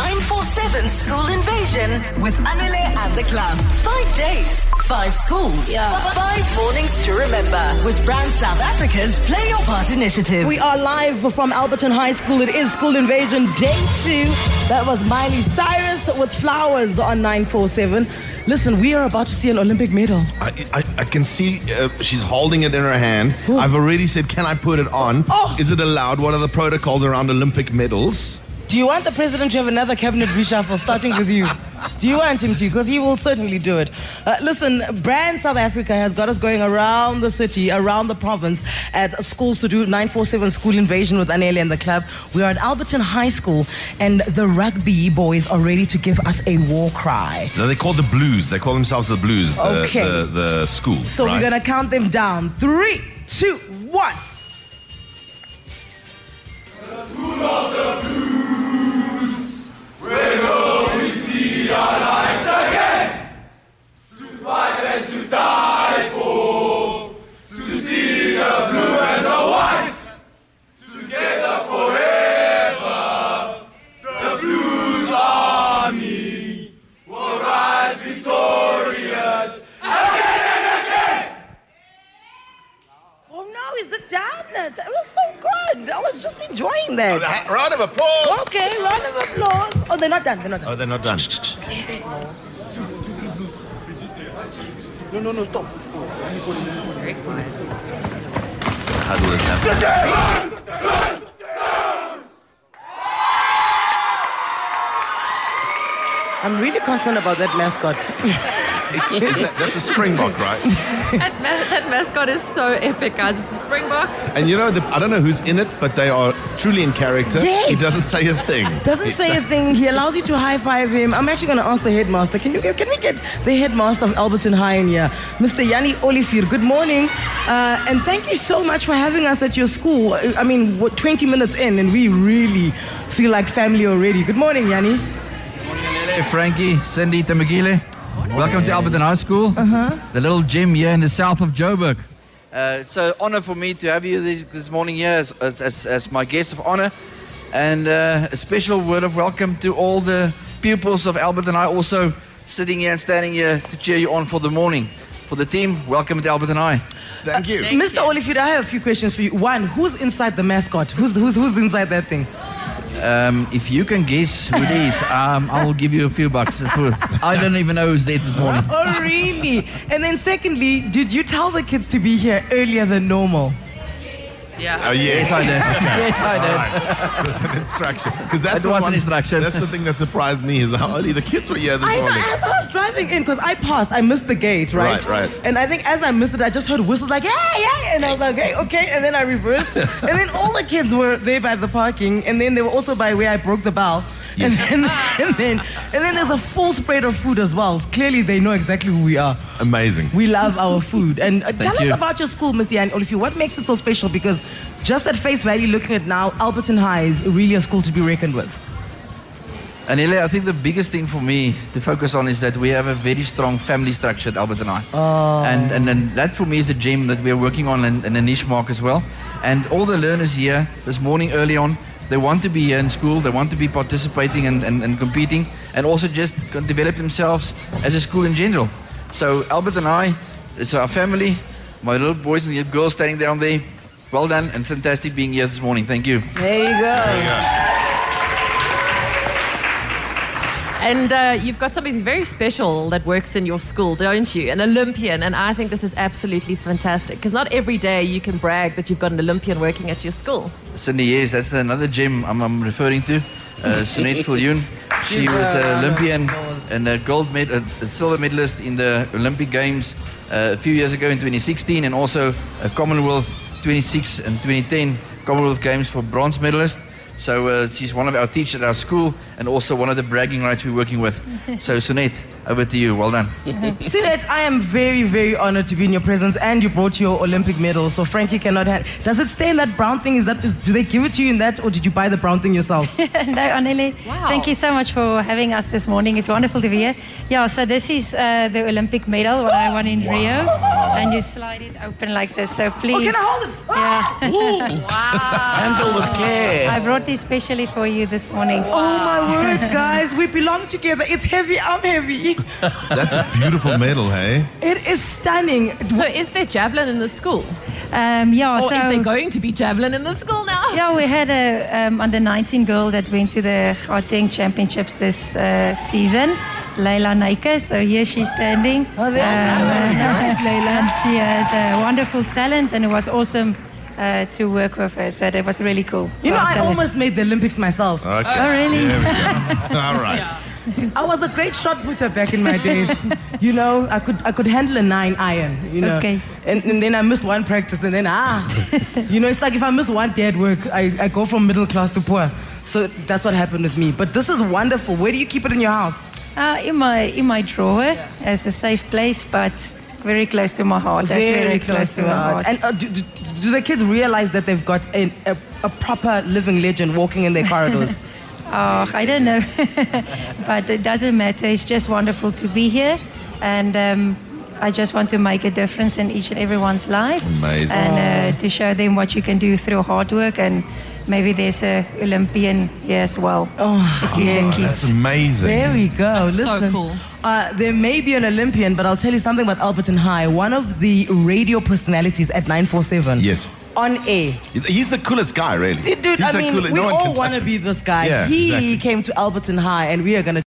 947 School Invasion with Anele and the club. Five days, five schools, Yeah. five mornings to remember with Brand South Africa's Play Your Part initiative. We are live from Alberton High School. It is School Invasion Day 2. That was Miley Cyrus with flowers on 947. Listen, we are about to see an Olympic medal. I, I, I can see uh, she's holding it in her hand. I've already said, can I put it on? Oh. Is it allowed? What are the protocols around Olympic medals? Do you want the president to have another cabinet reshuffle starting with you? Do you want him to? Because he will certainly do it. Uh, listen, Brand South Africa has got us going around the city, around the province, at schools to do 947 school invasion with Anele and the club. We are at Alberton High School, and the rugby boys are ready to give us a war cry. No, they call the Blues. They call themselves the Blues, the, Okay. the, the school. So right? we're going to count them down. Three, two, one. Was just enjoying that. Oh, ha- Round of applause. Okay, round of applause. Oh, they're not done. They're not done. Oh, they're not done. No, no, no, stop. Huddle is happening. I'm really concerned about that mascot. It's, is that, that's a Springbok, right? That, ma- that mascot is so epic, guys. It's a springbok. And you know, the, I don't know who's in it, but they are truly in character. Yes. He doesn't say a thing. Doesn't say a thing. He allows you to high five him. I'm actually going to ask the headmaster. Can you get, can we get the headmaster of Alberton High in here, Mr. Yanni Olivier? Good morning, uh, and thank you so much for having us at your school. I mean, what, 20 minutes in, and we really feel like family already. Good morning, Yanni. Hey, Frankie, Cindy Tamagile. Welcome to Alberton High School, the little gym here in the south of Joburg. Uh, it's an honor for me to have you this, this morning here as, as, as, as my guest of honor. And uh, a special word of welcome to all the pupils of Alberton High also sitting here and standing here to cheer you on for the morning. For the team, welcome to Alberton High. Thank you. Mr. Olivier, I have a few questions for you. One, who's inside the mascot? Who's, who's, who's inside that thing? Um, if you can guess who it is, um, I will give you a few bucks. I don't even know who's there this morning. Oh, really? And then, secondly, did you tell the kids to be here earlier than normal? Yeah. Oh, yes. Yes, I did. Yes, I did. Right. There's an instruction. Because that's It the was an instruction. That's the thing that surprised me is how early the kids were here this I know, morning. as I was driving in, because I passed, I missed the gate, right? Right, right. And I think as I missed it, I just heard whistles like, yeah, yeah, and I was like, okay, okay, and then I reversed. and then all the kids were there by the parking, and then they were also by where I broke the bell. And, then, and then and then there's a full spread of food as well. Clearly, they know exactly who we are. Amazing. We love our food. And uh, tell us about your school, Mr. Yan Olivier. What makes it so special? Because just at face value, looking at now, Alberton High is really a school to be reckoned with. And Ile, I think the biggest thing for me to focus on is that we have a very strong family structure at Alberton High. Oh. And, and then that for me is a gem that we are working on and, and a niche mark as well. And all the learners here this morning early on, they want to be here in school, they want to be participating and, and, and competing, and also just develop themselves as a school in general. So Alberton High, it's our family, my little boys and little girls standing down there. Well done and fantastic being here this morning. Thank you. There you go. And uh, you've got something very special that works in your school, don't you? An Olympian. And I think this is absolutely fantastic because not every day you can brag that you've got an Olympian working at your school. Cindy, yes, that's another gym I'm, I'm referring to. Uh, Sunette Viljoen. She was an Olympian and a gold med- a silver medalist in the Olympic Games uh, a few years ago in 2016, and also a Commonwealth 26 and 2010 Commonwealth Games for bronze medalist. So uh, she's one of our teachers at our school, and also one of the bragging rights we're working with. So Sunette, over to you. Well done. Sunette, I am very, very honored to be in your presence, and you brought your Olympic medal. So Frankie cannot have. Does it stay in that brown thing? Is that? Is, do they give it to you in that, or did you buy the brown thing yourself? no, Anele, Wow. thank you so much for having us this morning. It's wonderful to be here. Yeah, so this is uh, the Olympic medal, what I won in Rio. And you slide it open like this. So please. Oh, can I hold it? Yeah. Handle with care. I brought this specially for you this morning. Oh my word, guys! Guys, we belong together. It's heavy. I'm heavy. That's a beautiful medal, hey? It is stunning. So is there javelin in the school? Um, yeah, Or so is there going to be javelin in the school now? yeah, we had a um, under 19 girl that went to the Gauteng Championships this uh, season. Leila Naika, so here she's standing. Oh, there Um. Nice, Leila. And she has a wonderful talent, and it was awesome uh, to work with her. So that was really cool. You know, I talent. almost made the Olympics myself. Okay. Oh, really? There we go. All right. I was a great shot putter back in my days. you know, I could I could handle a nine iron. You know, Okay. and, and then I missed one practice, and then ah, you know, it's like if I miss one day at work, I, I go from middle class to poor. So that's what happened with me. But this is wonderful. Where do you keep it in your house? Uh, in my in my drawer as a safe place, but very close to my heart. That's very, close, to my heart. And uh, do, do, do the kids realize that they've got a, a, a proper living legend walking in their corridors? Oh, I don't know, but it doesn't matter. It's just wonderful to be here, and um, I just want to make a difference in each and everyone's life, Amazing. and uh, to show them what you can do through hard work, and maybe there's a Olympian here as well Oh, between yes. the That's amazing. There we go. That's so Listen, cool. Uh, there may be an Olympian, but I'll tell you something about Alberton High. One of the radio personalities at 947. Yes. On air. He's the coolest guy, really. Dude, He's I mean, coolest. we No all want to be this guy. Yeah, he exactly. came to Alberton High, and we are going to